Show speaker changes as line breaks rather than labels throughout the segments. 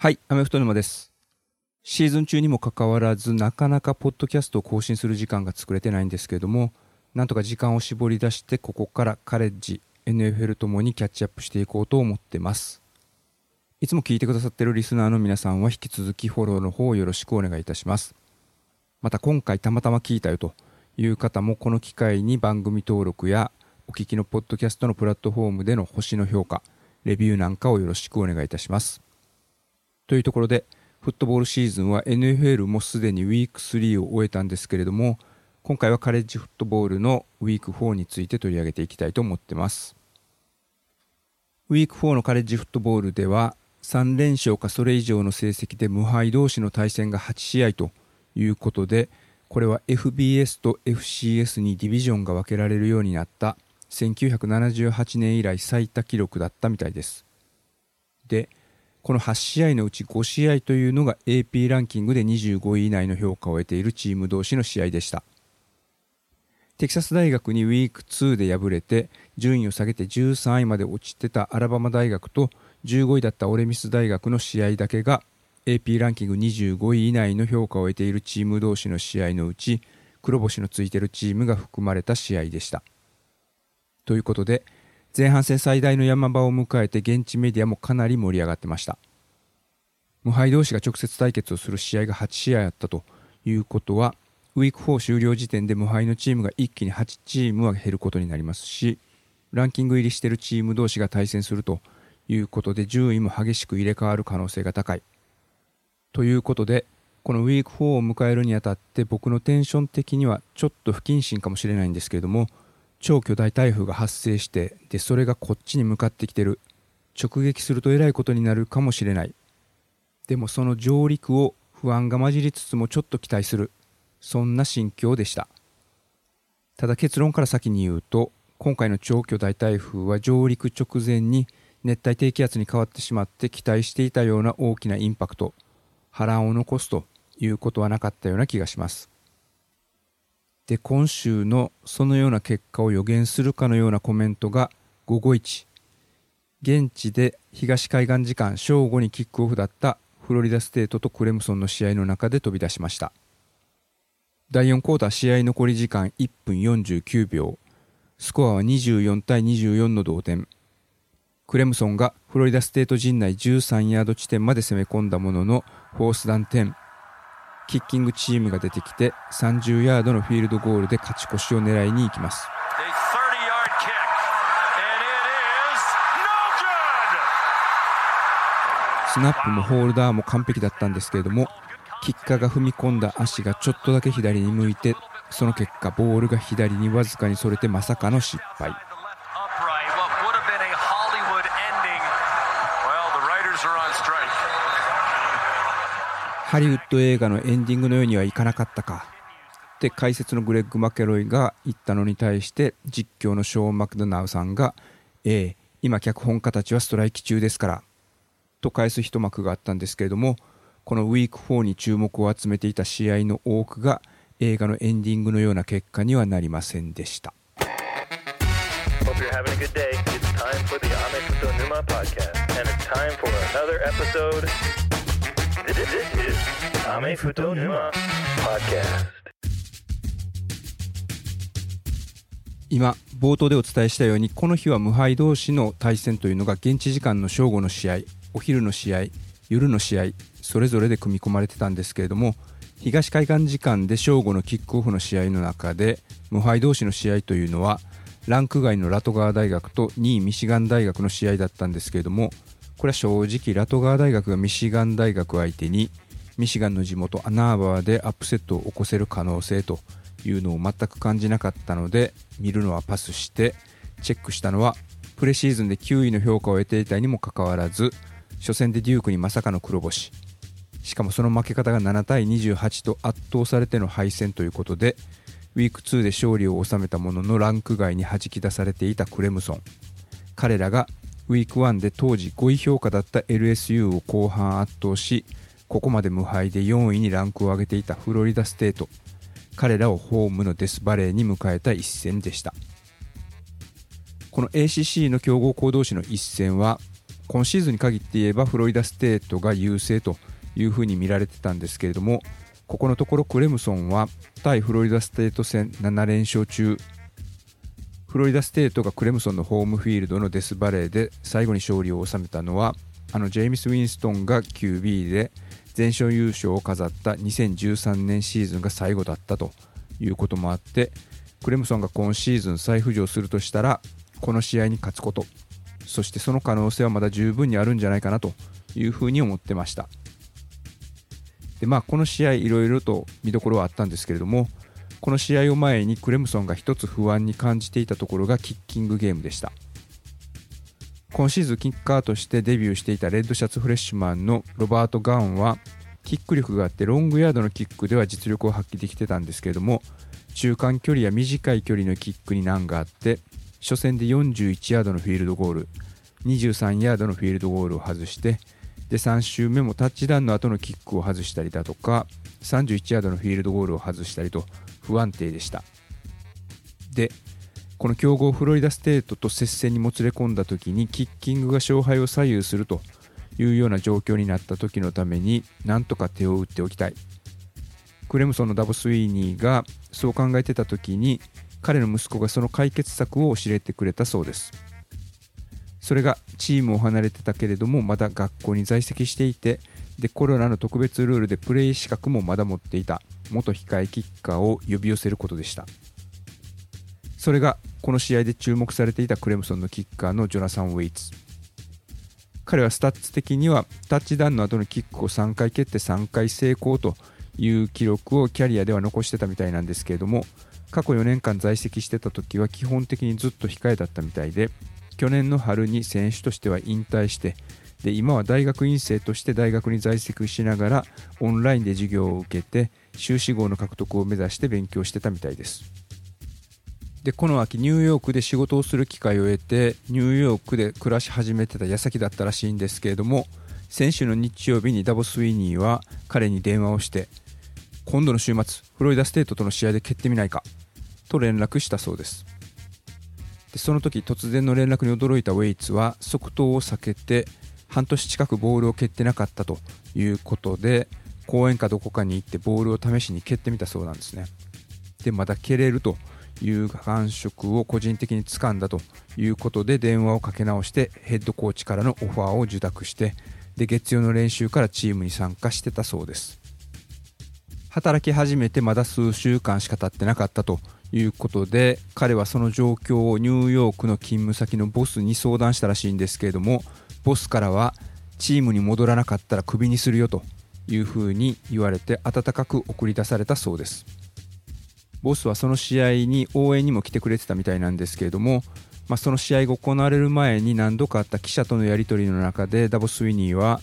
はい、アメフト沼です。シーズン中にもかかわらず、なかなかポッドキャストを更新する時間が作れてないんですけれども、なんとか時間を絞り出して、ここからカレッジ、NFL ともにキャッチアップしていこうと思ってます。いつも聞いてくださっているリスナーの皆さんは引き続きフォローの方をよろしくお願いいたします。また今回たまたま聞いたよという方もこの機会に番組登録やお聞きのポッドキャストのプラットフォームでの星の評価、レビューなんかをよろしくお願いいたします。というところで、フットボールシーズンは NFL もすでにウィーク3を終えたんですけれども、今回はカレッジフットボールのウィーク4について取り上げていきたいと思ってます。ウィーク4のカレッジフットボールでは、3連勝かそれ以上の成績で無敗同士の対戦が8試合ということで、これは FBS と FCS にディビジョンが分けられるようになった1978年以来最多記録だったみたいです。で、この8試合のうち5試合というのが AP ランキングで25位以内の評価を得ているチーム同士の試合でした。テキサス大学にウィーク2で敗れて順位を下げて13位まで落ちてたアラバマ大学と15位だったオレミス大学の試合だけが AP ランキング25位以内の評価を得ているチーム同士の試合のうち黒星のついてるチームが含まれた試合でした。ということで前半戦最大の山場を迎えて現地メディアもかなり盛り上がってました。無敗同士が直接対決をする試合が8試合あったということはウィーク4終了時点で無敗のチームが一気に8チームは減ることになりますしランキング入りしているチーム同士が対戦するということで順位も激しく入れ替わる可能性が高い。ということでこのウィーク4を迎えるにあたって僕のテンション的にはちょっと不謹慎かもしれないんですけれども超巨大台風が発生してでそれがこっちに向かってきてる。直撃するとえらいことになるかもしれない。でもその上陸を不安が混じりつつもちょっと期待する。そんな心境でした。ただ結論から先に言うと今回の超巨大台風は上陸直前に熱帯低気圧に変わってしまって期待していたような大きなインパクト波乱を残すということはなかったような気がします。で今週のそのような結果を予言するかのようなコメントが午後1現地で東海岸時間正午にキックオフだったフロリダステートとクレムソンの試合の中で飛び出しました。第4クォーター試合残り時間1分49秒。スコアは24対24の同点。クレムソンがフロリダステート陣内13ヤード地点まで攻め込んだもののフォースダン10キッキングチームが出てきて30ヤードのフィールドゴールで勝ち越しを狙いに行きます。
A 30 yard kick. And it is no good.
スナップもホールダーも完璧だったんですけれども、キッカーが踏み込んだ足がちょっとだけ左に向いて、その結果ボールが左にわずかにそれてまさかの失敗。ハリウッド映画のエンディングのようにはいかなかったか。って解説のグレッグ・マケロイが言ったのに対して実況のショーン・マクドナウさんが「ええ今脚本家たちはストライキ中ですから」と返す一幕があったんですけれどもこのウィーク4に注目を集めていた試合の多くが映画のエンディングのような結果にはなりませんでした。
Hope you're having a good day. It's time for the Ame Futo Numa podcast. And it's time for another episode. This is Ame Futo Numa podcast.
今冒頭でお伝えしたようにこの日は無敗同士の対戦というのが現地時間の正午の試合お昼の試合夜の試合それぞれで組み込まれてたんですけれども東海岸時間で正午のキックオフの試合の中で無敗同士の試合というのはランク外のラトガー大学と2位ミシガン大学の試合だったんですけれどもこれは正直ラトガー大学がミシガン大学相手にミシガンの地元アナーバーでアップセットを起こせる可能性というのを全く感じなかったので見るのはパスしてチェックしたのはプレシーズンで9位の評価を得ていたにもかかわらず初戦でデュークにまさかの黒星。しかもその負け方が7対28と圧倒されての敗戦ということでウィーク2で勝利を収めたもののランク外に弾き出されていたクレムソン。彼らがウィーク1で当時5位評価だった LSU を後半圧倒しここまで無敗で4位にランクを上げていたフロリダステート。彼らをホームのデスバレーに迎えた一戦でした。この ACC の強豪校同士の一戦は今シーズンに限って言えばフロリダステートが優勢というふうに見られてたんですけれどもここのところクレムソンは対フロリダステート戦7連勝中。フロリダステートがクレムソンのホームフィールドのデスバレーで最後に勝利を収めたのはあのジェイミス・ウィンストンが QB で全勝優勝を飾った2013年シーズンが最後だったということもあってクレムソンが今シーズン再浮上するとしたらこの試合に勝つこと。そしてその可能性はまだ十分にあるんじゃないかなというふうに思ってました。でまあこの試合いろいろと見どころはあったんですけれどもこの試合を前にクレムソンが一つ不安に感じていたところがキッキングゲームでした。今シーズンキッカーとしてデビューしていたレッドシャツフレッシュマンのロバート・ガンはキック力があってロングヤードのキックでは実力を発揮できてたんですけれども中間距離や短い距離のキックに難があって初戦で41ヤードのフィールドゴール23ヤードのフィールドゴールを外してで3周目もタッチダウンの後のキックを外したりだとか31ヤードのフィールドゴールを外したりと不安定でした。でこの強豪フロリダステートと接戦にもつれ込んだ時にキッキングが勝敗を左右するというような状況になった時のためになんとか手を打っておきたい。クレムソンのダボスウィーニーがそう考えてた時に彼の息子がその解決策を教えてくれたそうです。それがチームを離れてたけれどもまだ学校に在籍していてでコロナの特別ルールでプレー資格もまだ持っていた。元控えキッカーを呼び寄せることでした。それがこの試合で注目されていたクレムソンのキッカーのジョナサン・ウェイツ。彼はスタッツ的にはタッチダウンの後のキックを3回蹴って3回成功という記録をキャリアでは残してたみたいなんですけれども過去4年間在籍してた時は基本的にずっと控えだったみたいで去年の春に選手としては引退してで今は大学院生として大学に在籍しながらオンラインで授業を受けて修士号の獲得を目指して勉強してたみたいです。でこの秋ニューヨークで仕事をする機会を得てニューヨークで暮らし始めてた矢先だったらしいんですけれども先週の日曜日にダボス・ウィニーは彼に電話をして今度の週末フロリダステートとの試合で蹴ってみないかと連絡したそうです。でその時突然の連絡に驚いたウェイツは即答を避けて半年近くボールを蹴ってなかったということで公園かどこかに行ってボールを試しに蹴ってみたそうなんですね。でまだ蹴れるという感触を個人的に掴んだということで電話をかけ直してヘッドコーチからのオファーを受託してで月曜の練習からチームに参加してたそうです。働き始めてまだ数週間しか経ってなかったということで彼はその状況をニューヨークの勤務先のボスに相談したらしいんですけれどもボスからはチームに戻らなかったらクビにするよというふうに言われて温かく送り出されたそうです。ボスはその試合に応援にも来てくれてたみたいなんですけれども、まあ、その試合が行われる前に何度かあった記者とのやり取りの中でダボス・ウィニーは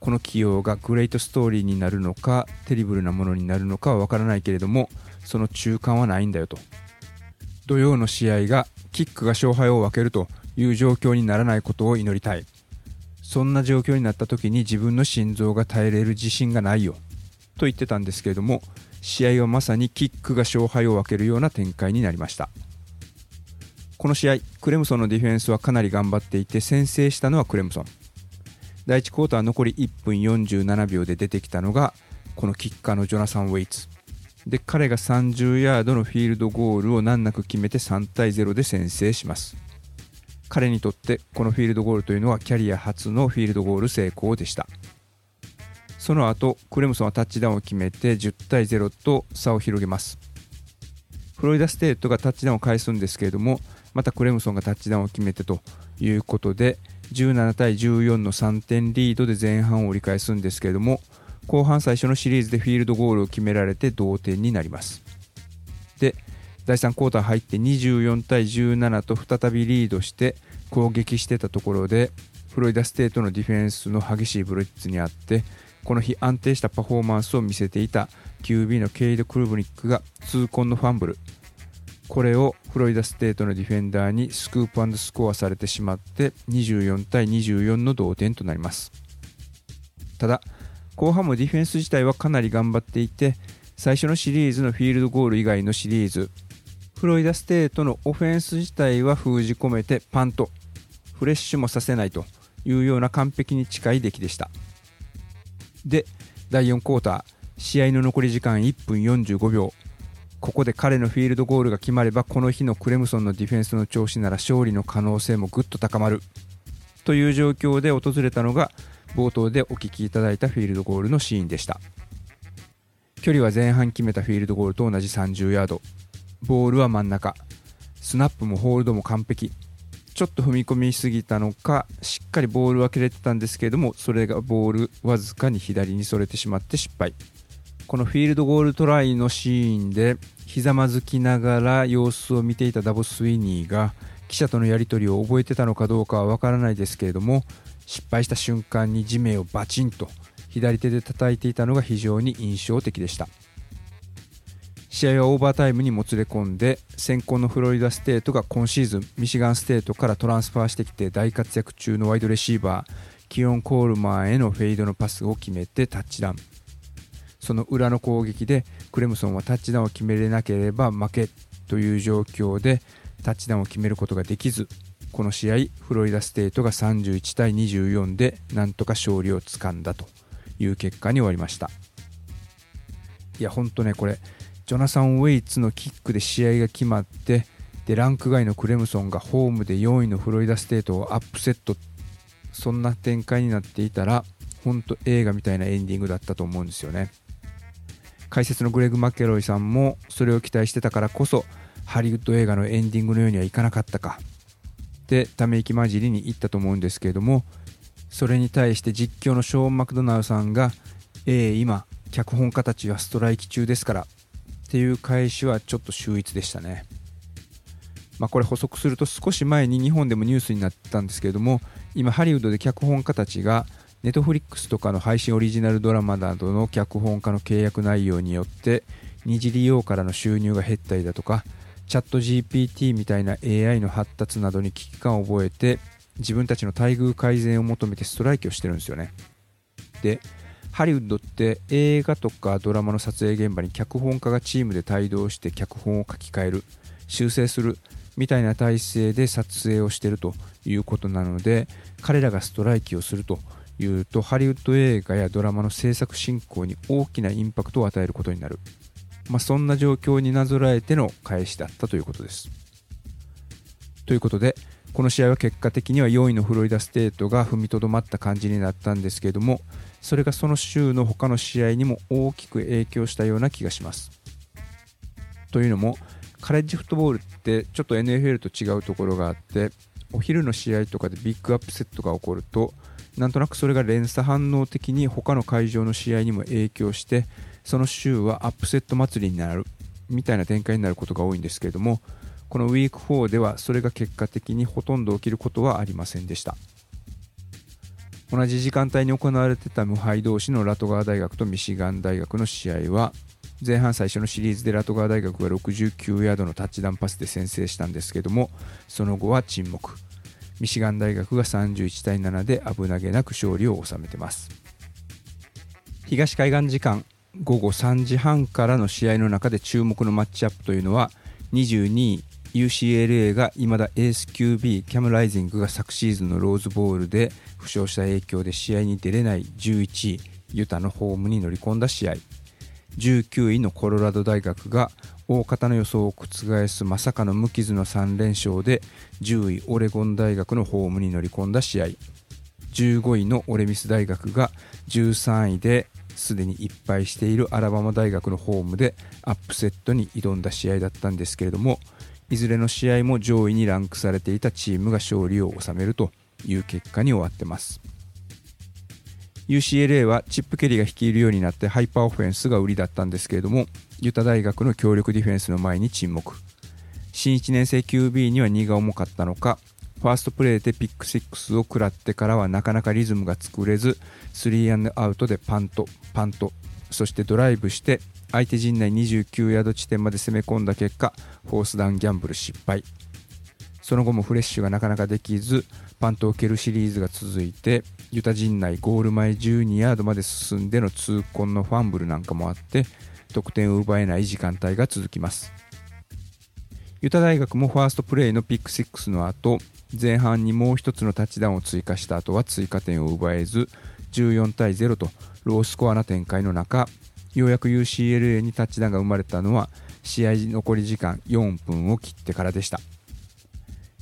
この起用がグレートストーリーになるのかテリブルなものになるのかは分からないけれどもその中間はないんだよと。土曜の試合がキックが勝敗を分けるという状況にならないことを祈りたい。そんな状況になった時に自分の心臓が耐えれる自信がないよと言ってたんですけれども試合はまさにキックが勝敗を分けるような展開になりました。この試合クレムソンのディフェンスはかなり頑張っていて先制したのはクレムソン。第1クォーター残り1分47秒で出てきたのがこのキッカーのジョナサン・ウェイツ。で彼が30ヤードのフィールドゴールを難なく決めて3対0で先制します。彼にとってこのフィールドゴールというのはキャリア初のフィールドゴール成功でした。その後クレムソンはタッチダウンを決めて10対0と差を広げます。フロリダステートがタッチダウンを返すんですけれどもまたクレムソンがタッチダウンを決めてということで17対14の3点リードで前半を折り返すんですけれども後半最初のシリーズでフィールドゴールを決められて同点になります。第3クォーター入って24対17と再びリードして攻撃してたところでフロリダステートのディフェンスの激しいブリッツにあってこの日安定したパフォーマンスを見せていた QB のケイド・クルブニックが痛恨のファンブル。これをフロリダステートのディフェンダーにスクープスコアされてしまって24対24の同点となります。ただ後半もディフェンス自体はかなり頑張っていて最初のシリーズのフィールドゴール以外のシリーズフロリダステートのオフェンス自体は封じ込めてパントフレッシュもさせないというような完璧に近い出来でした。で第4クォーター試合の残り時間1分45秒。ここで彼のフィールドゴールが決まればこの日のクレムソンのディフェンスの調子なら勝利の可能性もぐっと高まる。という状況で訪れたのが冒頭でお聞きいただいたフィールドゴールのシーンでした。距離は前半決めたフィールドゴールと同じ30ヤード。ボールは真ん中。スナップもホールドも完璧。ちょっと踏み込みすぎたのかしっかりボールは切れてたんですけれどもそれがボールわずかに左にそれてしまって失敗。このフィールドゴールトライのシーンでひざまずきながら様子を見ていたダボスウィニーが記者とのやり取りを覚えてたのかどうかはわからないですけれども失敗した瞬間に地面をバチンと左手で叩いていたのが非常に印象的でした。試合はオーバータイムにもつれ込んで先攻のフロリダステートが今シーズンミシガンステートからトランスファーしてきて大活躍中のワイドレシーバーキオン・コールマンへのフェイドのパスを決めてタッチダウン。その裏の攻撃でクレムソンはタッチダウンを決めれなければ負けという状況でタッチダウンを決めることができずこの試合フロリダステートが31対24でなんとか勝利をつかんだという結果に終わりました。いや本当ねこれジョナサン・ウェイツのキックで試合が決まってでランク外のクレムソンがホームで4位のフロリダステートをアップセット。そんな展開になっていたら本当映画みたいなエンディングだったと思うんですよね。解説のグレグ・マケロイさんもそれを期待してたからこそハリウッド映画のエンディングのようにはいかなかったか。ってため息混じりに言ったと思うんですけれどもそれに対して実況のショーン・マクドナルドさんが「ええ今脚本家たちはストライキ中ですから」っていう返しはちょっと秀逸でしたね。まあ、これ補足すると少し前に日本でもニュースになったんですけれども今ハリウッドで脚本家たちがネットフリックスとかの配信オリジナルドラマなどの脚本家の契約内容によって二次利用からの収入が減ったりだとかチャット GPT みたいな AI の発達などに危機感を覚えて自分たちの待遇改善を求めてストライキをしてるんですよねでハリウッドって映画とかドラマの撮影現場に脚本家がチームで帯同して脚本を書き換える修正するみたいな体制で撮影をしているということなので彼らがストライキをするというとハリウッド映画やドラマの制作進行に大きなインパクトを与えることになる、まあ、そんな状況になぞらえての返しだったということです。ということでこの試合は結果的には4位のフロリダステートが踏みとどまった感じになったんですけれどもそれがその週の他の試合にも大きく影響したような気がします。というのもカレッジフットボールってちょっと NFL と違うところがあってお昼の試合とかでビッグアップセットが起こるとなんとなくそれが連鎖反応的に他の会場の試合にも影響してその週はアップセット祭りになるみたいな展開になることが多いんですけれどもこのウィーク4ではそれが結果的にほとんど起きることはありませんでした。同じ時間帯に行われてた無敗同士のラトガー大学とミシガン大学の試合は前半最初のシリーズでラトガー大学が69ヤードのタッチダウンパスで先制したんですけどもその後は沈黙。ミシガン大学が31対7で危なげなく勝利を収めてます。東海岸時間午後3時半からの試合の中で注目のマッチアップというのは22位 UCLA が未だエース QB キャム・ライジングが昨シーズンのローズボールで負傷した影響で試合に出れない11位ユタのホームに乗り込んだ試合。19位のコロラド大学が大方の予想を覆すまさかの無傷の3連勝で10位オレゴン大学のホームに乗り込んだ試合。15位のオレミス大学が13位ですでにいっぱいしているアラバマ大学のホームでアップセットに挑んだ試合だったんですけれどもいずれの試合も上位にランクされていたチームが勝利を収めるという結果に終わってます。UCLA はチップ・ケリーが率いるようになってハイパーオフェンスが売りだったんですけれどもユタ大学の強力ディフェンスの前に沈黙。新1年生 QB には荷が重かったのかファーストプレーでピック6を食らってからはなかなかリズムが作れず3アウトでパントパントそしてドライブして相手陣内29ヤード地点まで攻め込んだ結果フォースダウンギャンブル失敗。その後もフレッシュがなかなかできずパントを蹴るシリーズが続いてユタ陣内ゴール前12ヤードまで進んでの痛恨のファンブルなんかもあって得点を奪えない時間帯が続きます。ユタ大学もファーストプレーのピック6の後前半にもう一つのタッチダウンを追加した後は追加点を奪えず14対0とロースコアな展開の中ようやく UCLA にタッチダウンが生まれたのは試合残り時間4分を切ってからでした。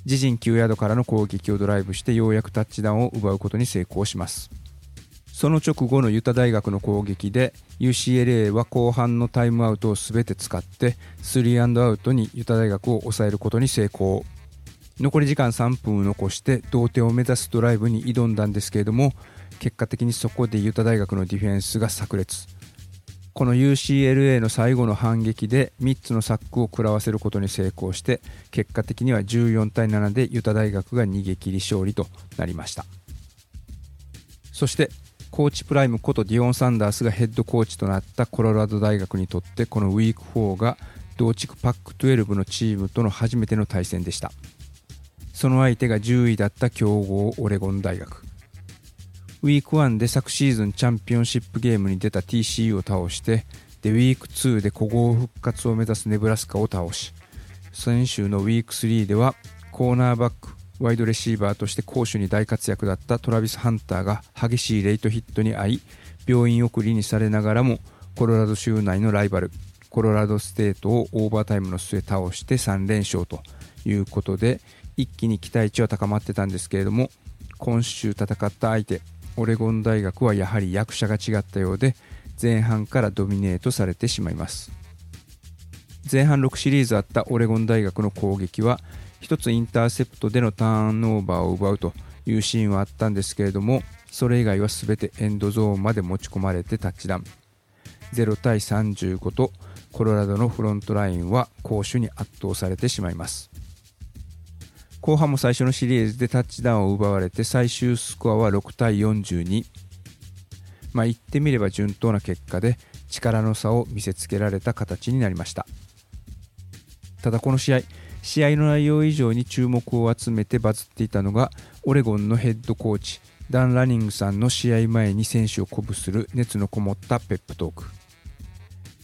自陣9ヤードからの攻撃をドライブしてようやくタッチダウンを奪うことに成功します。その直後のユタ大学の攻撃で UCLA は後半のタイムアウトを全て使って3アンドアウトにユタ大学を抑えることに成功。残り時間3分を残して同点を目指すドライブに挑んだんですけれども結果的にそこでユタ大学のディフェンスが炸裂。この UCLA の最後の反撃で3つのサックを食らわせることに成功して結果的には14対7でユタ大学が逃げ切り勝利となりました。そしてコーチプライムことディオン・サンダースがヘッドコーチとなったコロラド大学にとってこのウィーク4が同地区パック12のチームとの初めての対戦でした。その相手が10位だった強豪オレゴン大学。ウィーク1で昨シーズンチャンピオンシップゲームに出た TCU を倒してでウィーク2で古豪復活を目指すネブラスカを倒し先週のウィーク3ではコーナーバックワイドレシーバーとして攻守に大活躍だったトラビス・ハンターが激しいレイトヒットに遭い病院送りにされながらもコロラド州内のライバルコロラドステートをオーバータイムの末倒して3連勝ということで一気に期待値は高まってたんですけれども今週戦った相手オレゴン大学はやはり役者が違ったようで前半からドミネートされてしまいます。前半6シリーズあったオレゴン大学の攻撃は1つインターセプトでのターンオーバーを奪うというシーンはあったんですけれどもそれ以外は全てエンドゾーンまで持ち込まれてタッチダウン0対35とコロラドのフロントラインは攻守に圧倒されてしまいます。後半も最初のシリーズでタッチダウンを奪われて最終スコアは6対42まあ言ってみれば順当な結果で力の差を見せつけられた形になりました。ただこの試合試合の内容以上に注目を集めてバズっていたのがオレゴンのヘッドコーチダン・ラニングさんの試合前に選手を鼓舞する熱のこもったペップトーク。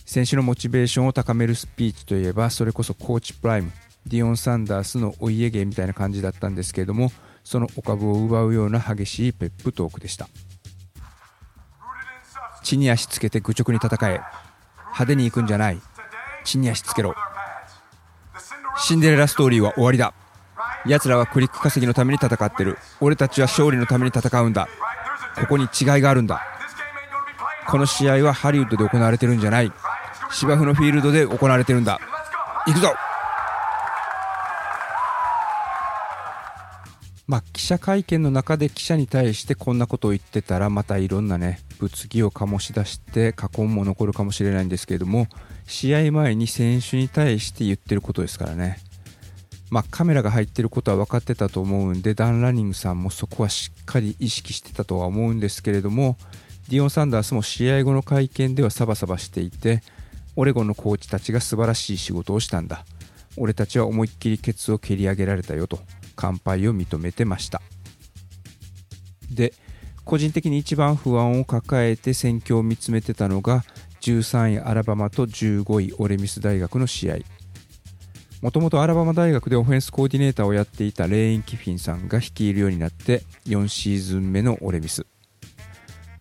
選手のモチベーションを高めるスピーチといえばそれこそコーチプライム。ディオン・サンダースのお家芸みたいな感じだったんですけれどもそのお株を奪うような激しいペップトークでした。地に足つけて愚直に戦え。派手に行くんじゃない。地に足つけろ。シンデレラストーリーは終わりだ。奴らはクリック稼ぎのために戦ってる。俺たちは勝利のために戦うんだ。ここに違いがあるんだ。この試合はハリウッドで行われてるんじゃない。芝生のフィールドで行われてるんだ。行くぞ。まあ、記者会見の中で記者に対してこんなことを言ってたらまたいろんなね物議を醸し出して過去も残るかもしれないんですけれども試合前に選手に対して言ってることですからね。まあ、カメラが入ってることは分かってたと思うんでダン・ラニングさんもそこはしっかり意識してたとは思うんですけれどもディオン・サンダースも試合後の会見ではサバサバしていてオレゴンのコーチたちが素晴らしい仕事をしたんだ。俺たちは思いっきりケツを蹴り上げられたよと。完敗を認めてました。で個人的に一番不安を抱えて戦況を見つめてたのが13位アラバマと15位オレミス大学の試合。もともとアラバマ大学でオフェンスコーディネーターをやっていたレーン・キフィンさんが率いるようになって4シーズン目のオレミス。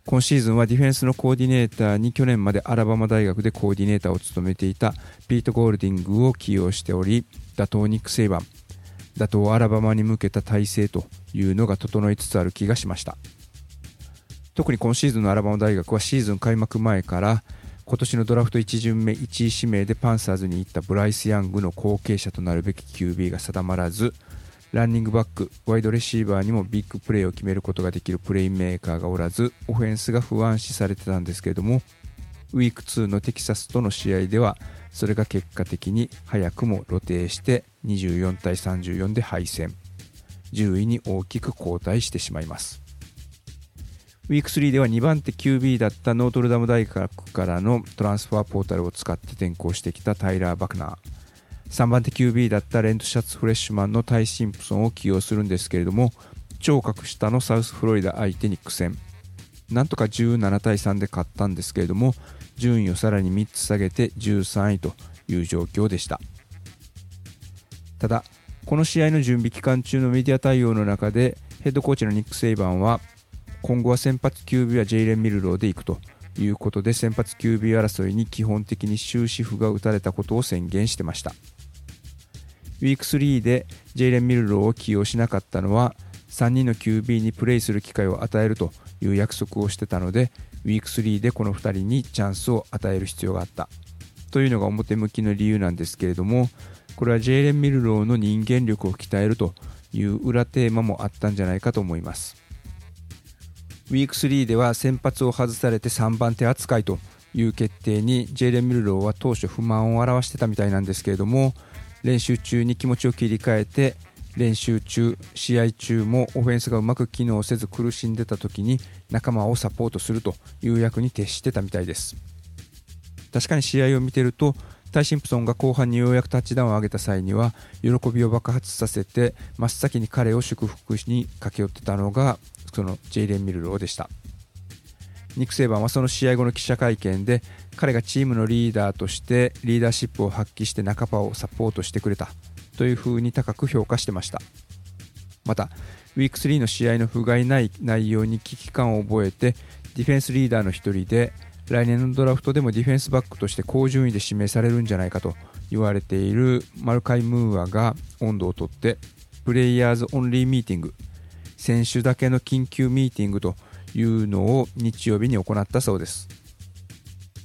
今シーズンはディフェンスのコーディネーターに去年までアラバマ大学でコーディネーターを務めていたピート・ゴールディングを起用しており打倒ニック・セイバン打倒アラバマに向けた体制というのが整いつつある気がしました。特に今シーズンのアラバマ大学はシーズン開幕前から今年のドラフト1巡目1位指名でパンサーズに行ったブライス・ヤングの後継者となるべき QB が定まらずランニングバックワイドレシーバーにもビッグプレーを決めることができるプレイメーカーがおらずオフェンスが不安視されてたんですけれどもウィーク2のテキサスとの試合ではそれが結果的に早くも露呈して24対34で敗戦。10位に大きく後退してしまいます。ウィーク3では2番手 QB だったノートルダム大学からのトランスファーポータルを使って転向してきたタイラー・バクナー。3番手 QB だったレントシャツフレッシュマンのタイ・シンプソンを起用するんですけれども超格下のサウスフロリダ相手に苦戦。なんとか17対3で勝ったんですけれども順位をさらに3つ下げて13位という状況でした。ただこの試合の準備期間中のメディア対応の中でヘッドコーチのニック・セイバンは今後は先発 QB はジェイレン・ミルローでいくということで先発 QB 争いに基本的に終止符が打たれたことを宣言してました。ウィーク3でジェイレン・ミルローを起用しなかったのは3人の QB にプレイする機会を与えるという約束をしてたのでウィーク3でこの2人にチャンスを与える必要があった。というのが表向きの理由なんですけれどもこれはジェイレン・ミルローの人間力を鍛えるという裏テーマもあったんじゃないかと思います。ウィーク3では先発を外されて3番手扱いという決定にジェイレン・ミルローは当初不満を表してたみたいなんですけれども練習中に気持ちを切り替えて練習中試合中もオフェンスがうまく機能せず苦しんでた時に仲間をサポートするという役に徹してたみたいです。確かに試合を見てるとタイ・シンプソンが後半にようやくタッチダウンを上げた際には喜びを爆発させて真っ先に彼を祝福に駆け寄ってたのがそのジェイレン・ミルローでした。ニック・セイバーはその試合後の記者会見で彼がチームのリーダーとしてリーダーシップを発揮して仲間をサポートしてくれた。というふうに高く評価してました。またウィーク3の試合の不甲斐ない内容に危機感を覚えてディフェンスリーダーの一人で来年のドラフトでもディフェンスバックとして高順位で指名されるんじゃないかと言われているマルカイ・ムーアが温度をとってプレイヤーズオンリーミーティング選手だけの緊急ミーティングというのを日曜日に行ったそうです。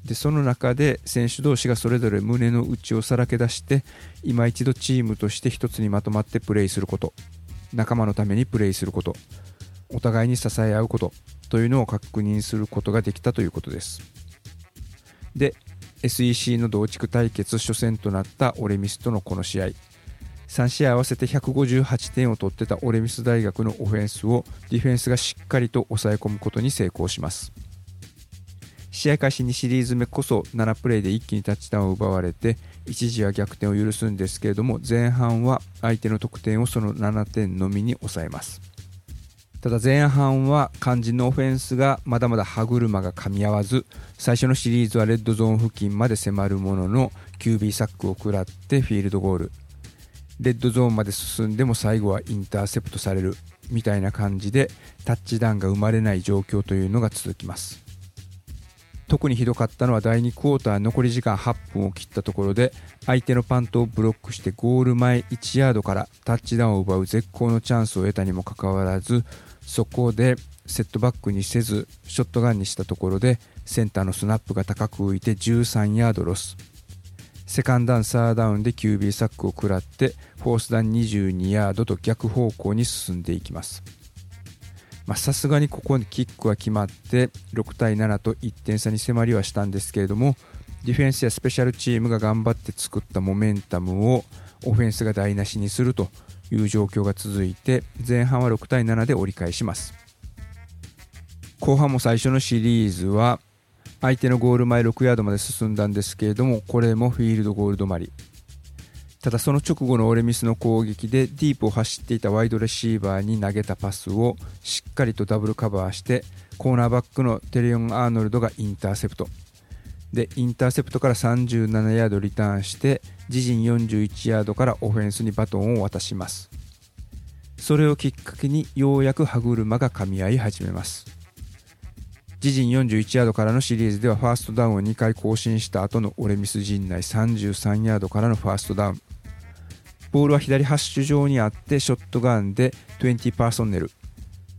でその中で選手同士がそれぞれ胸の内をさらけ出して今一度チームとして一つにまとまってプレーすること。仲間のためにプレーすること。お互いに支え合うことというのを確認することができたということです。で SEC の同地区対決初戦となったオレミスとのこの試合。3試合合わせて158点を取ってたオレミス大学のオフェンスをディフェンスがしっかりと抑え込むことに成功します。試合開始2シリーズ目こそ7プレーで一気にタッチダウンを奪われて一時は逆転を許すんですけれども前半は相手の得点をその7点のみに抑えます。ただ前半は肝心のオフェンスがまだまだ歯車が噛み合わず最初のシリーズはレッドゾーン付近まで迫るものの QB サックを食らってフィールドゴール。レッドゾーンまで進んでも最後はインターセプトされるみたいな感じでタッチダウンが生まれない状況というのが続きます。特にひどかったのは第2クォーター残り時間8分を切ったところで相手のパントをブロックしてゴール前1ヤードからタッチダウンを奪う絶好のチャンスを得たにもかかわらずそこでセットバックにせずショットガンにしたところでセンターのスナップが高く浮いて13ヤードロス。セカンダウン、サーダウンで QB サックを食らってフォースダウン22ヤードと逆方向に進んでいきます。さすがにここにキックは決まって6対7と1点差に迫りはしたんですけれどもディフェンスやスペシャルチームが頑張って作ったモメンタムをオフェンスが台無しにするという状況が続いて前半は6対7で折り返します。後半も最初のシリーズは相手のゴール前6ヤードまで進んだんですけれどもこれもフィールドゴール止まり。ただその直後のオレミスの攻撃でディープを走っていたワイドレシーバーに投げたパスをしっかりとダブルカバーしてコーナーバックのテレオン・アーノルドがインターセプト。でインターセプトから37ヤードリターンして自陣41ヤードからオフェンスにバトンを渡します。それをきっかけにようやく歯車が噛み合い始めます。自陣41ヤードからのシリーズではファーストダウンを2回更新した後のオレミス陣内33ヤードからのファーストダウン。ボールは左ハッシュ上にあってショットガンで20パーソンネル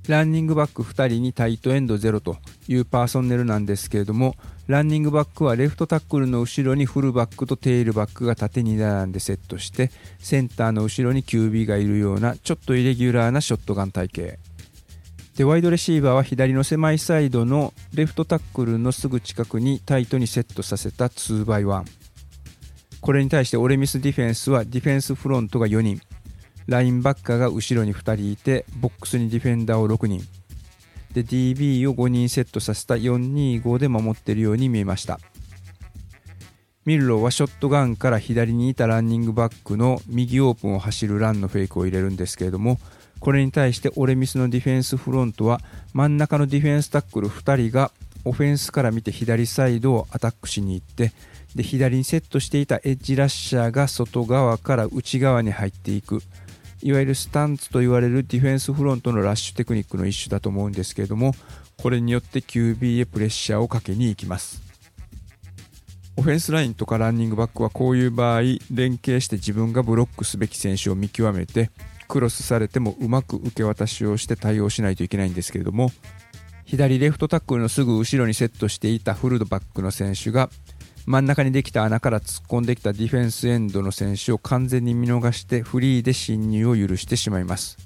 ランニングバック2人にタイトエンド0というパーソンネルなんですけれどもランニングバックはレフトタックルの後ろにフルバックとテールバックが縦に並んでセットしてセンターの後ろに QB がいるようなちょっとイレギュラーなショットガン体型。でワイドレシーバーは左の狭いサイドのレフトタックルのすぐ近くにタイトにセットさせた 2x1 これに対してオレミスディフェンスはディフェンスフロントが4人。ラインバッカーが後ろに2人いてボックスにディフェンダーを6人。で DB を5人セットさせた425で守っているように見えました。ミルローはショットガンから左にいたランニングバックの右オープンを走るランのフェイクを入れるんですけれどもこれに対してオレミスのディフェンスフロントは真ん中のディフェンスタックル2人がオフェンスから見て左サイドをアタックしに行ってで左にセットしていたエッジラッシャーが外側から内側に入っていく。いわゆるスタンツと言われるディフェンスフロントのラッシュテクニックの一種だと思うんですけれどもこれによって QB へプレッシャーをかけに行きます。オフェンスラインとかランニングバックはこういう場合連携して自分がブロックすべき選手を見極めてクロスされてもうまく受け渡しをして対応しないといけないんですけれども左レフトタックルのすぐ後ろにセットしていたフルドバックの選手が真ん中にできた穴から突っ込んできたディフェンスエンドの選手を完全に見逃してフリーで侵入を許してしまいます。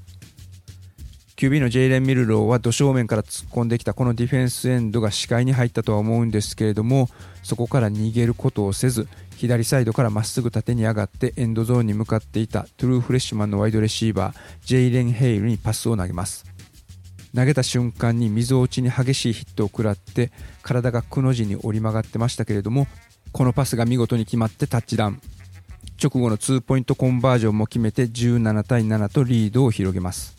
QB のジェイレン・ミルローは土正面から突っ込んできたこのディフェンスエンドが視界に入ったとは思うんですけれどもそこから逃げることをせず左サイドからまっすぐ縦に上がってエンドゾーンに向かっていたトゥルーフレッシュマンのワイドレシーバージェイレン・ヘイルにパスを投げます。投げた瞬間に溝落ちに激しいヒットを食らって体がくの字に折り曲がってましたけれどもこのパスが見事に決まってタッチダウン。直後のツーポイントコンバージョンも決めて17対7とリードを広げます。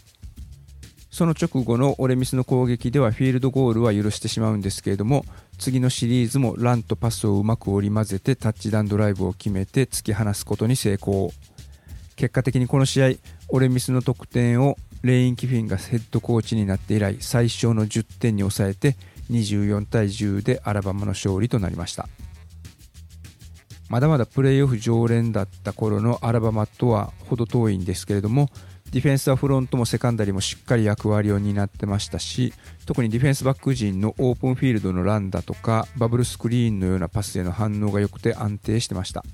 その直後のオレミスの攻撃ではフィールドゴールは許してしまうんですけれども次のシリーズもランとパスをうまく織り交ぜてタッチダウンドライブを決めて突き放すことに成功。結果的にこの試合オレミスの得点をレイン・キフィンがヘッドコーチになって以来最小の10点に抑えて24対10でアラバマの勝利となりました。まだまだプレーオフ常連だった頃のアラバマとは程遠いんですけれどもディフェンスはフロントもセカンダリもしっかり役割を担ってましたし特にディフェンスバック陣のオープンフィールドのランだとかバブルスクリーンのようなパスへの反応が良くて安定してました。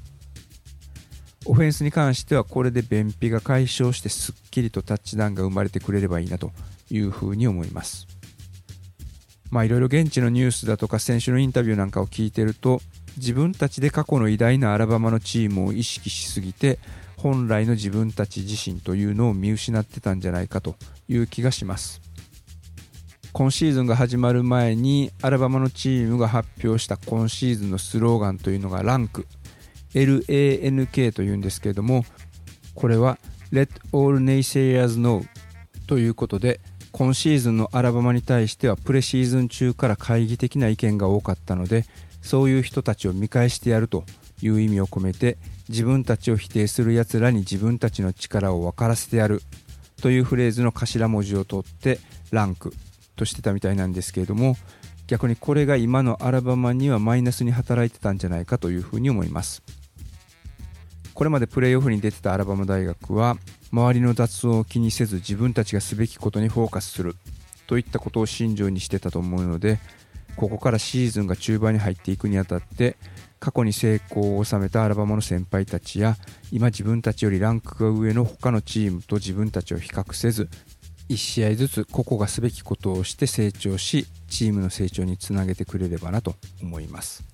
オフェンスに関してはこれで便秘が解消してすっきりとタッチダウンが生まれてくれればいいなというふうに思います。まあいろいろ現地のニュースだとか選手のインタビューなんかを聞いてると自分たちで過去の偉大なアラバマのチームを意識しすぎて本来の自分たち自身というのを見失ってたんじゃないかという気がします。今シーズンが始まる前にアラバマのチームが発表した今シーズンのスローガンというのがランク。LANK というんですけれどもこれは Let all naysayers know ということで今シーズンのアラバマに対してはプレシーズン中から懐疑的な意見が多かったのでそういう人たちを見返してやるという意味を込めて自分たちを否定する奴らに自分たちの力を分からせてやるというフレーズの頭文字を取ってランクとしてたみたいなんですけれども逆にこれが今のアラバマにはマイナスに働いてたんじゃないかというふうに思います。これまでプレーオフに出てたアラバマ大学は周りの雑音を気にせず自分たちがすべきことにフォーカスするといったことを信条にしてたと思うのでここからシーズンが中盤に入っていくにあたって過去に成功を収めたアラバマの先輩たちや今自分たちよりランクが上の他のチームと自分たちを比較せず1試合ずつ個々がすべきことをして成長しチームの成長につなげてくれればなと思います。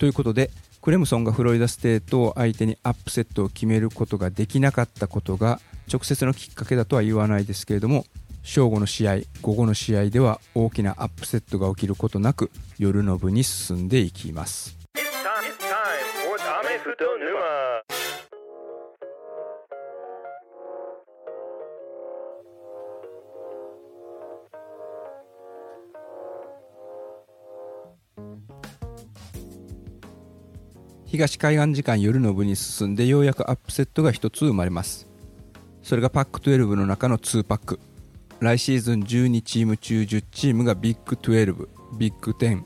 ということでクレムソンがフロリダステートを相手にアップセットを決めることができなかったことが直接のきっかけだとは言わないですけれども正午の試合午後の試合では大きなアップセットが起きることなく夜の部に進んでいきます。東海岸時間夜の部に進んでようやくアップセットが1つ生まれます。それがパック12の中の2パック。来シーズン12チーム中10チームがビッグ12ビッグ10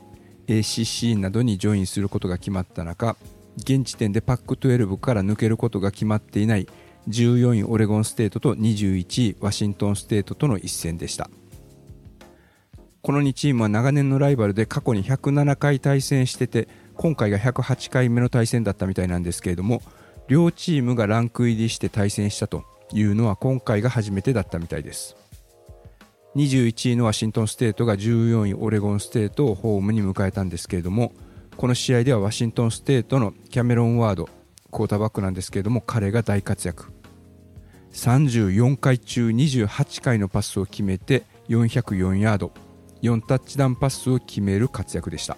ACC などにジョインすることが決まった中現時点でパック12から抜けることが決まっていない14位オレゴンステートと21位ワシントンステートとの一戦でした。この2チームは長年のライバルで過去に107回対戦してて今回が108回目の対戦だったみたいなんですけれども両チームがランク入りして対戦したというのは今回が初めてだったみたいです。21位のワシントンステートが14位オレゴンステートをホームに迎えたんですけれどもこの試合ではワシントンステートのキャメロン・ワードクォーターバックなんですけれども彼が大活躍。34回中28回のパスを決めて404ヤード4タッチダウンパスを決める活躍でした。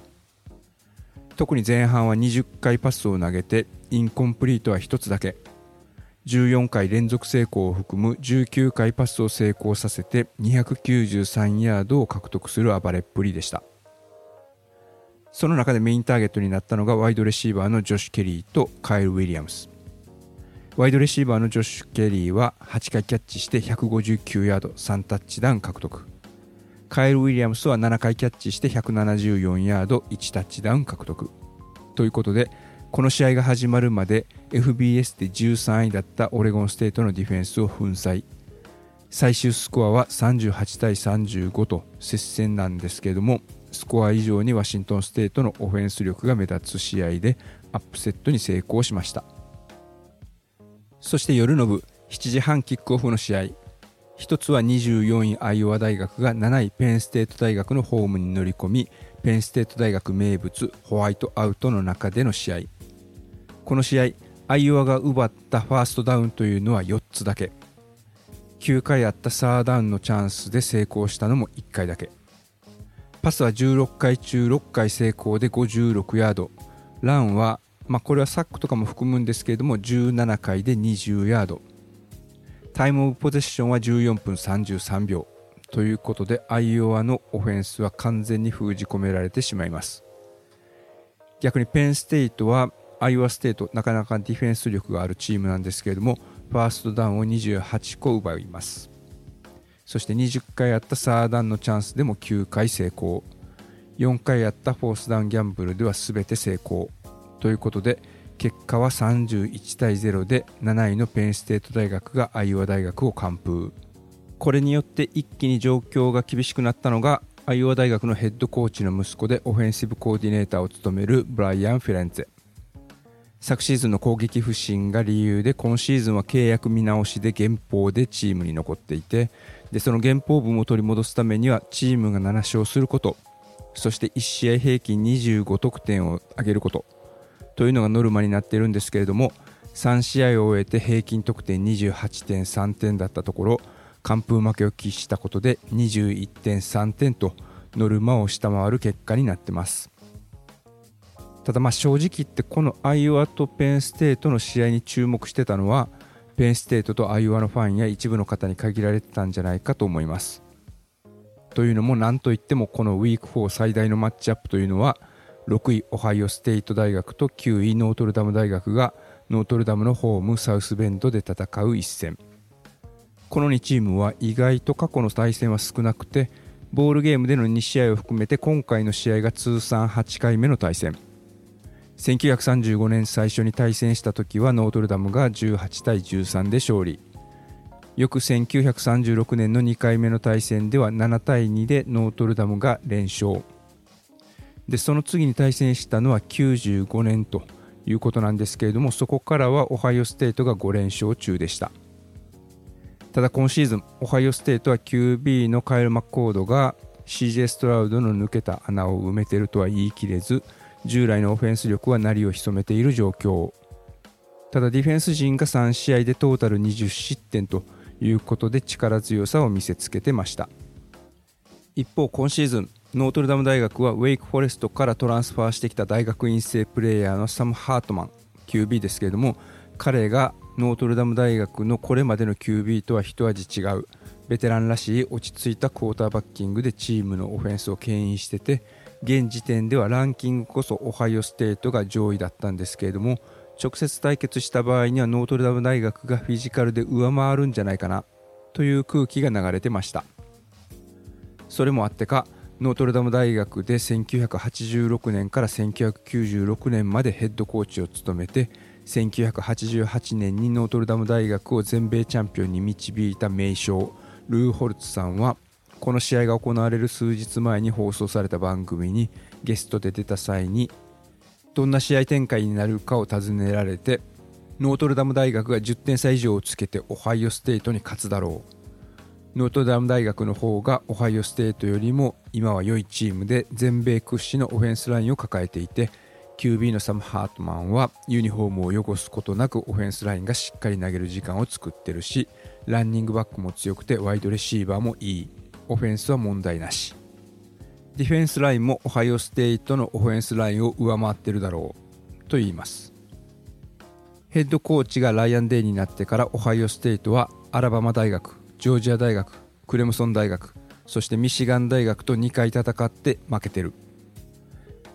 特に前半は20回パスを投げてインコンプリートは1つだけ。14回連続成功を含む19回パスを成功させて293ヤードを獲得する暴れっぷりでした。その中でメインターゲットになったのがワイドレシーバーのジョシュ・ケリーとカイル・ウィリアムス。ワイドレシーバーのジョシュ・ケリーは8回キャッチして159ヤード3タッチダウン獲得。カイル・ウィリアムスは7回キャッチして174ヤード1タッチダウン獲得。ということでこの試合が始まるまで FBS で13位だったオレゴンステートのディフェンスを粉砕。最終スコアは38対35と接戦なんですけれどもスコア以上にワシントンステートのオフェンス力が目立つ試合でアップセットに成功しました。そして夜の部7時半キックオフの試合。一つは24位アイオワ大学が7位ペンステート大学のホームに乗り込みペンステート大学名物ホワイトアウトの中での試合。この試合アイオワが奪ったファーストダウンというのは4つだけ。9回あったサーダウンのチャンスで成功したのも1回だけ。パスは16回中6回成功で56ヤード。ランは、まあ、これはサックとかも含むんですけれども17回で20ヤード。タイムオブポゼッションは14分33秒。ということでアイオワのオフェンスは完全に封じ込められてしまいます。逆にペンステイトはアイオワステートなかなかディフェンス力があるチームなんですけれどもファーストダウンを28個奪います。そして20回あったサードダウンのチャンスでも9回成功。4回あったフォースダウンギャンブルでは全て成功。ということで結果は31対0で7位のペンステート大学がアイオワ大学を完封。これによって一気に状況が厳しくなったのがアイオワ大学のヘッドコーチの息子でオフェンシブコーディネーターを務めるブライアン・フィレンツェ。昨シーズンの攻撃不振が理由で今シーズンは契約見直しで減俸でチームに残っていてでその減俸分を取り戻すためにはチームが7勝すること。そして1試合平均25得点を上げること。というのがノルマになっているんですけれども3試合を終えて平均得点28.3点だったところ完封負けを喫したことで21.3点とノルマを下回る結果になってます。ただまあ正直言ってこのアイオワとペンステートの試合に注目してたのはペンステートとアイオワのファンや一部の方に限られてたんじゃないかと思います。というのも何といってもこのウィーク4最大のマッチアップというのは6位オハイオステイト大学と9位ノートルダム大学がノートルダムのホームサウスベンドで戦う一戦。この2チームは意外と過去の対戦は少なくてボウルゲームでの2試合を含めて今回の試合が通算8回目の対戦。1935年最初に対戦した時はノートルダムが18対13で勝利。翌1936年の2回目の対戦では7対2でノートルダムが連勝。でその次に対戦したのは95年ということなんですけれどもそこからはオハイオステートが5連勝中でした。ただ今シーズンオハイオステートは QB のカエル・マッコードが CJ ストラウドの抜けた穴を埋めているとは言い切れず従来のオフェンス力は鳴りを潜めている状況。ただディフェンス陣が3試合でトータル20失点ということで力強さを見せつけてました。一方今シーズンノートルダム大学はウェイクフォレストからトランスファーしてきた大学院生プレーヤーのサム・ハートマン QB ですけれども彼がノートルダム大学のこれまでの QB とは一味違うベテランらしい落ち着いたクォーターバッキングでチームのオフェンスを牽引してて現時点ではランキングこそオハイオステートが上位だったんですけれども直接対決した場合にはノートルダム大学がフィジカルで上回るんじゃないかなという空気が流れてました。それもあってかノートルダム大学で1986年から1996年までヘッドコーチを務めて1988年にノートルダム大学を全米チャンピオンに導いた名将ルー・ホルツさんはこの試合が行われる数日前に放送された番組にゲストで出た際にどんな試合展開になるかを尋ねられてノートルダム大学が10点差以上をつけてオハイオステートに勝つだろう。ノートダム大学の方がオハイオステートよりも今は良いチームで全米屈指のオフェンスラインを抱えていて QB のサム・ハートマンはユニフォームを汚すことなくオフェンスラインがしっかり投げる時間を作ってるしランニングバックも強くてワイドレシーバーもいいオフェンスは問題なし。ディフェンスラインもオハイオステイトのオフェンスラインを上回ってるだろうと言います。ヘッドコーチがライアン・デーになってからオハイオステイトはアラバマ大学ジョージア大学クレムソン大学そしてミシガン大学と2回戦って負けてる。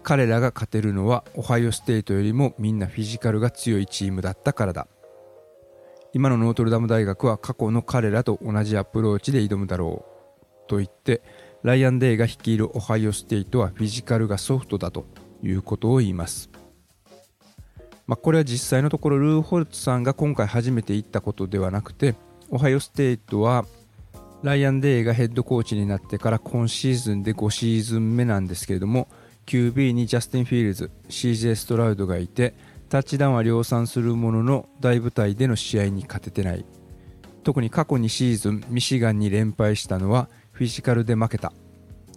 彼らが勝てるのはオハイオステートよりもみんなフィジカルが強いチームだったからだ。今のノートルダム大学は過去の彼らと同じアプローチで挑むだろう。と言ってライアン・デイが率いるオハイオステートはフィジカルがソフトだということを言います、まあ、これは実際のところルー・ホルツさんが今回初めて言ったことではなくてオハイオステートはライアン・デイがヘッドコーチになってから今シーズンで5シーズン目なんですけれども QB にジャスティン・フィールズ CJ ストラウドがいてタッチダウンは量産するものの大舞台での試合に勝ててない。特に過去2シーズンミシガンに連敗したのはフィジカルで負けた。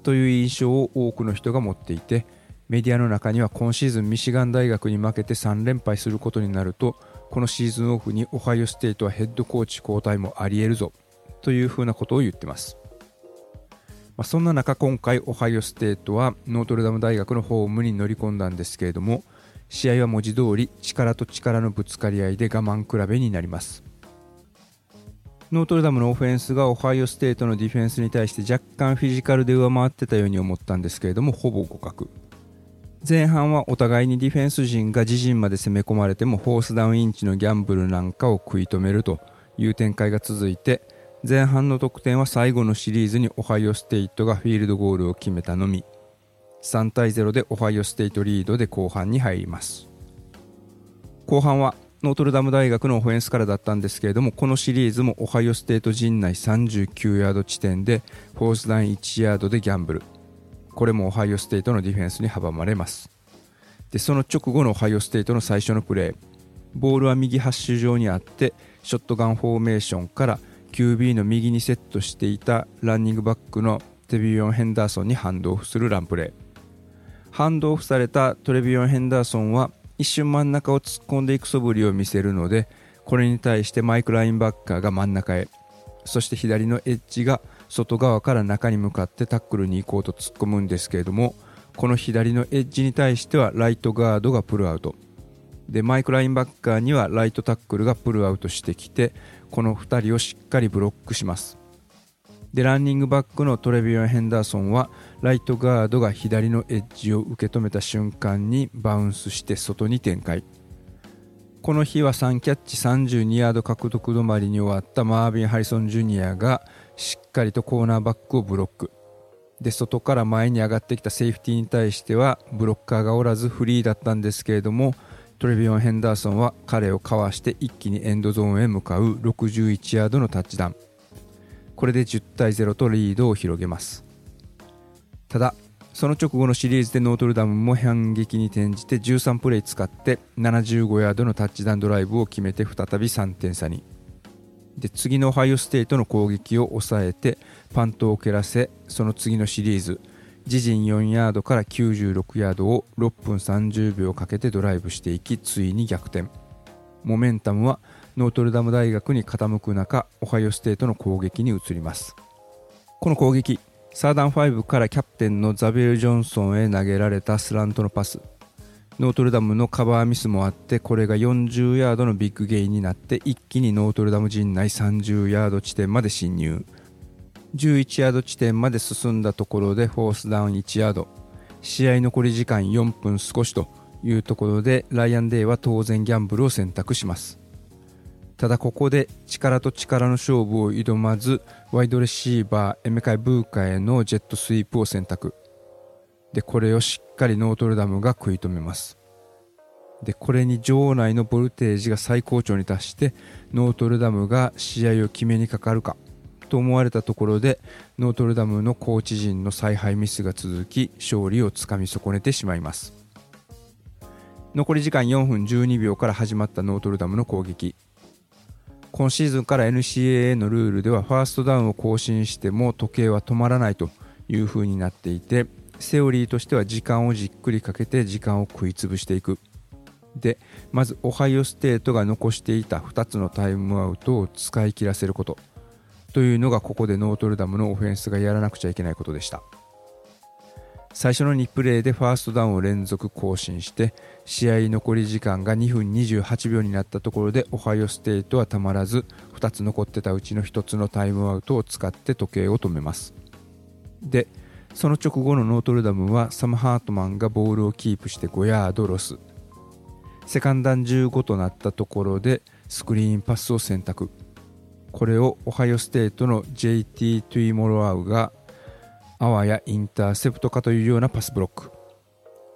という印象を多くの人が持っていてメディアの中には今シーズンミシガン大学に負けて3連敗することになるとこのシーズンオフにオハイオステートはヘッドコーチ交代もあり得るぞ。というふうなことを言ってます。まあ、そんな中今回オハイオステートはノートルダム大学のホームに乗り込んだんですけれども試合は文字通り力と力のぶつかり合いで我慢比べになります。ノートルダムのオフェンスがオハイオステートのディフェンスに対して若干フィジカルで上回ってたように思ったんですけれどもほぼ互角。前半はお互いにディフェンス陣が自陣まで攻め込まれてもフォースダウンインチのギャンブルなんかを食い止めるという展開が続いて前半の得点は最後のシリーズにオハイオステイトがフィールドゴールを決めたのみ。3対0でオハイオステイトリードで後半に入ります。後半はノートルダム大学のオフェンスからだったんですけれどもこのシリーズもオハイオステート陣内39ヤード地点でフォースダウン1ヤードでギャンブル。これもオハイオステートのディフェンスに阻まれます。でその直後のオハイオステートの最初のプレーボールは右ハッシュ上にあってショットガンフォーメーションから QB の右にセットしていたランニングバックのテビオン・ヘンダーソンにハンドオフするランプレー。ハンドオフされたトレビオン・ヘンダーソンは一瞬真ん中を突っ込んでいく素振りを見せるのでこれに対してマイク・ラインバッカーが真ん中へ。そして左のエッジが外側から中に向かってタックルに行こうと突っ込むんですけれどもこの左のエッジに対してはライトガードがプルアウト。でマイク・ラインバッカーにはライトタックルがプルアウトしてきてこの2人をしっかりブロックします。でランニングバックのトレビオン・ヘンダーソンはライトガードが左のエッジを受け止めた瞬間にバウンスして外に展開。この日は3キャッチ32ヤード獲得止まりに終わったマービン・ハリソン・ジュニアがしっかりとコーナーバックをブロック。で外から前に上がってきたセーフティーに対してはブロッカーがおらずフリーだったんですけれどもトレビオン・ヘンダーソンは彼をかわして一気にエンドゾーンへ向かう61ヤードのタッチダウン。これで10対0とリードを広げます。ただその直後のシリーズでノートルダムも反撃に転じて13プレイ使って75ヤードのタッチダウンドライブを決めて再び3点差に。で次のオハイオステートの攻撃を抑えてパントを蹴らせその次のシリーズ自陣4ヤードから96ヤードを6分30秒かけてドライブしていきついに逆転。モメンタムはノートルダム大学に傾く中オハイオステートの攻撃に移ります。この攻撃サーダン5からキャプテンのザビエル・ジョンソンへ投げられたスラントのパス。ノートルダムのカバーミスもあってこれが40ヤードのビッグゲインになって一気にノートルダム陣内30ヤード地点まで侵入。11ヤード地点まで進んだところでフォースダウン1ヤード。試合残り時間4分少しというところでライアン・デイは当然ギャンブルを選択します。ただここで力と力の勝負を挑まずワイドレシーバーエメカ・イブーカへのジェットスイープを選択。でこれをしっかりノートルダムが食い止めます。でこれに場内のボルテージが最高潮に達してノートルダムが試合を決めにかかるかと思われたところでノートルダムのコーチ陣の采配ミスが続き勝利をつかみ損ねてしまいます。残り時間4分12秒から始まったノートルダムの攻撃。今シーズンから NCAA のルールではファーストダウンを更新しても時計は止まらないという風になっていてセオリーとしては時間をじっくりかけて時間を食い潰していく。でまずオハイオステートが残していた2つのタイムアウトを使い切らせること。というのがここでノートルダムのオフェンスがやらなくちゃいけないことでした。最初の2プレーでファーストダウンを連続更新して試合残り時間が2分28秒になったところでオハイオステートはたまらず2つ残ってたうちの1つのタイムアウトを使って時計を止めます。でその直後のノートルダムはサム・ハートマンがボールをキープして5ヤードロス。セカンダン15となったところでスクリーンパスを選択。これをオハイオステートの JT トゥイモロアウがあわやインターセプトかというようなパスブロック。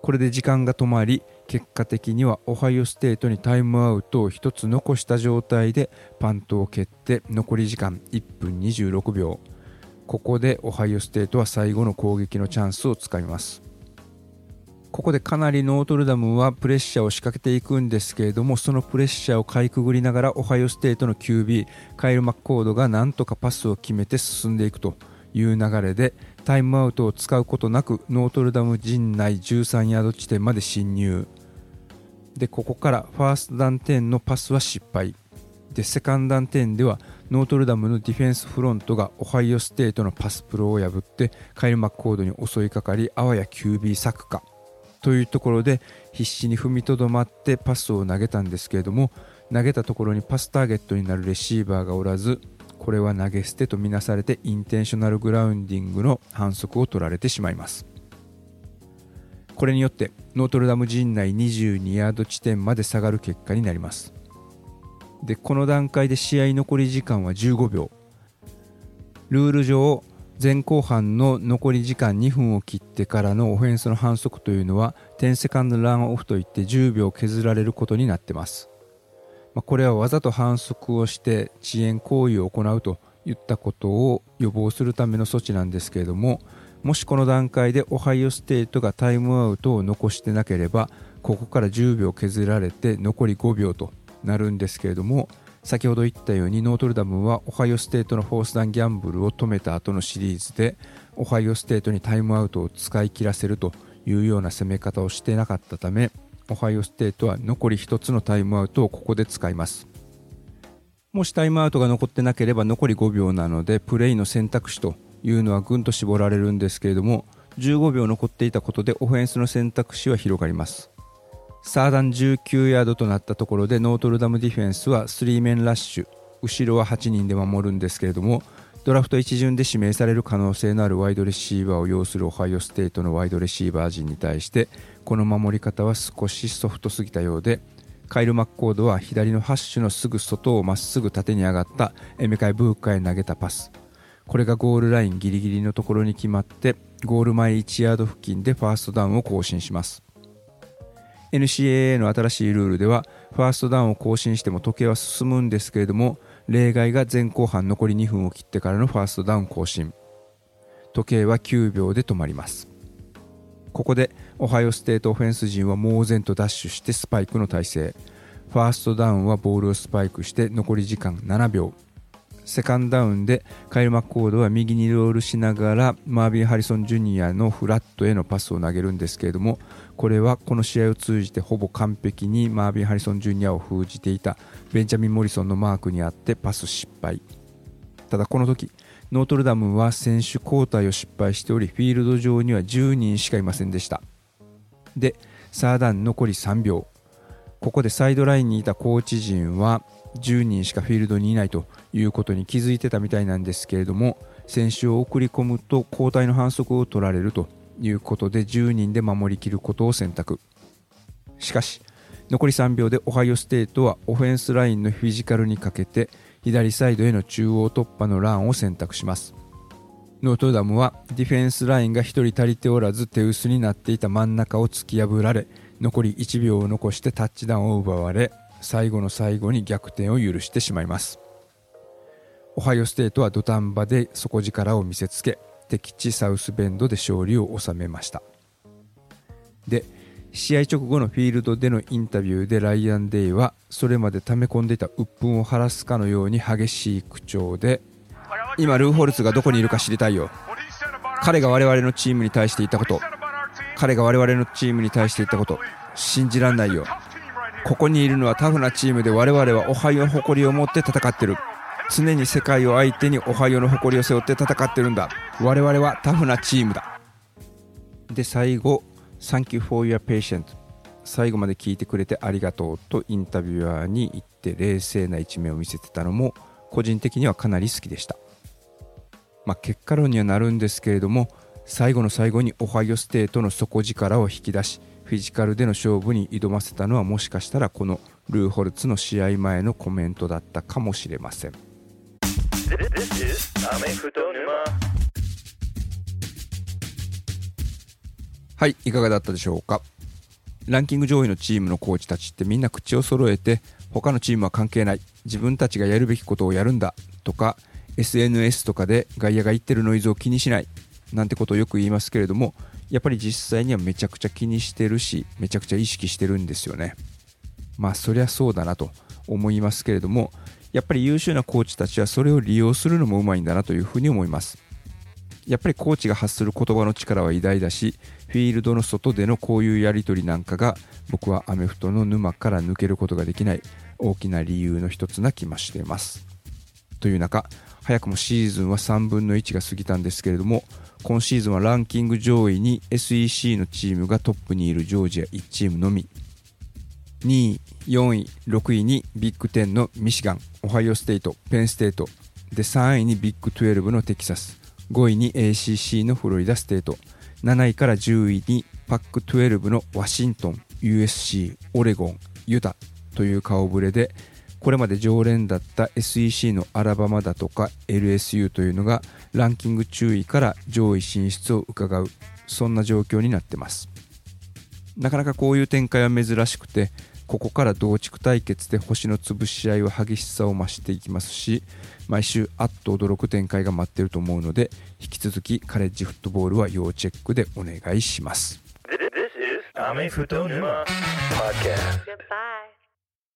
これで時間が止まり結果的にはオハイオステートにタイムアウトを1つ残した状態でパントを蹴って残り時間1分26秒。ここでオハイオステートは最後の攻撃のチャンスをつかみます。ここでかなりノートルダムはプレッシャーを仕掛けていくんですけれどもそのプレッシャーをかいくぐりながらオハイオステートの QB カイル・マッコードがなんとかパスを決めて進んでいくという流れでタイムアウトを使うことなくノートルダム陣内13ヤード地点まで侵入。でここからファーストダウン10のパスは失敗。でセカンダン10ではノートルダムのディフェンスフロントがオハイオステートのパスプロを破ってカイル・マッコードに襲いかかりあわや QB 作かというところで必死に踏みとどまってパスを投げたんですけれども投げたところにパスターゲットになるレシーバーがおらずこれは投げ捨てとみなされてインテンショナルグラウンディングの反則を取られてしまいます。これによってノートルダム陣内22ヤード地点まで下がる結果になります。でこの段階で試合残り時間は15秒。ルール上前後半の残り時間2分を切ってからのオフェンスの反則というのは10セカンドランオフといって10秒削られることになってます、まあ、これはわざと反則をして遅延行為を行うといったことを予防するための措置なんですけれどももしこの段階でオハイオステートがタイムアウトを残してなければここから10秒削られて残り5秒となるんですけれども先ほど言ったようにノートルダムはオハイオステートのフォースダンギャンブルを止めた後のシリーズでオハイオステートにタイムアウトを使い切らせるというような攻め方をしてなかったためオハイオステートは残り1つのタイムアウトをここで使います。もしタイムアウトが残ってなければ残り5秒なのでプレイの選択肢というのはぐんと絞られるんですけれども15秒残っていたことでオフェンスの選択肢は広がります。サードダウン19ヤードとなったところでノートルダムディフェンスは3メンラッシュ。後ろは8人で守るんですけれどもドラフト1巡で指名される可能性のあるワイドレシーバーを擁するオハイオステートのワイドレシーバー陣に対してこの守り方は少しソフトすぎたようでカイル・マッコードは左のハッシュのすぐ外をまっすぐ縦に上がったエメカイ・ブーカへ投げたパス。これがゴールラインギリギリのところに決まってゴール前1ヤード付近でファーストダウンを更新します。NCAA の新しいルールではファーストダウンを更新しても時計は進むんですけれども例外が前後半残り2分を切ってからのファーストダウン更新。時計は9秒で止まります。ここでオハイオステートオフェンス陣は猛然とダッシュしてスパイクの体勢ファーストダウンはボールをスパイクして残り時間7秒。セカンドダウンでカイル・マッコードは右にロールしながらマービン・ハリソン・ジュニアのフラットへのパスを投げるんですけれどもこれはこの試合を通じてほぼ完璧にマービン・ハリソン・ジュニアを封じていたベンジャミン・モリソンのマークにあってパス失敗。ただこの時ノートルダムは選手交代を失敗しておりフィールド上には10人しかいませんでした。でサーダン残り3秒。ここでサイドラインにいたコーチ陣は10人しかフィールドにいないということに気づいてたみたいなんですけれども選手を送り込むと交代の反則を取られるということで10人で守りきることを選択。しかし残り3秒でオハイオステートはオフェンスラインのフィジカルにかけて左サイドへの中央突破のランを選択します。ノートダムはディフェンスラインが1人足りておらず手薄になっていた真ん中を突き破られ残り1秒を残してタッチダウンを奪われ最後の最後に逆転を許してしまいます。オハイオステートは土壇場で底力を見せつけ敵地サウスベンドで勝利を収めました。で試合直後のフィールドでのインタビューでライアン・デイはそれまで溜め込んでいた鬱憤を晴らすかのように激しい口調で今ルーホルツがどこにいるか知りたいよ彼が我々のチームに対して言ったこと彼が我々のチームに対して言ったこと信じらんないよここにいるのはタフなチームで我々はオハイオの誇りを持って戦ってる常に世界を相手にオハイオの誇りを背負って戦ってるんだ。我々はタフなチームだ。で最後「Thank you for your patience」最後まで聞いてくれてありがとうとインタビュアーに言って冷静な一面を見せてたのも個人的にはかなり好きでした、まあ、結果論にはなるんですけれども最後の最後にオハイオステートの底力を引き出しフィジカルでの勝負に挑ませたのはもしかしたらこのルーホルツの試合前のコメントだったかもしれません。はいいかがだったでしょうか？ランキング上位のチームのコーチたちってみんな口を揃えて他のチームは関係ない。自分たちがやるべきことをやるんだ。とか SNS とかで外野が言ってるノイズを気にしない。なんてことをよく言いますけれどもやっぱり実際にはめちゃくちゃ気にしてるしめちゃくちゃ意識してるんですよね。まあそりゃそうだなと思いますけれどもやっぱり優秀なコーチたちはそれを利用するのもうまいんだなというふうに思います。やっぱりコーチが発する言葉の力は偉大だしフィールドの外でのこういうやり取りなんかが僕はアメフトの沼から抜けることができない大きな理由の一つな気もしています。という中早くもシーズンは3分の1が過ぎたんですけれども今シーズンはランキング上位に SEC のチームがトップにいるジョージア1チームのみ。2位4位6位にビッグ10のミシガンオハイオステイトペンステート。で3位にビッグ12のテキサス。5位に ACC のフロリダステート。7位から10位にパック12のワシントン USC オレゴンユタ。という顔ぶれでこれまで常連だった SEC のアラバマだとか LSU というのがランキング注意から上位進出を伺うそんな状況になってます。なかなかこういう展開は珍しくてここから同地区対決で星の潰し合いは激しさを増していきますし毎週あっと驚く展開が待っていると思うので引き続きカレッジフットボールは要チェックでお願いします
This is Ame Futo Numa Podcast.
Goodbye.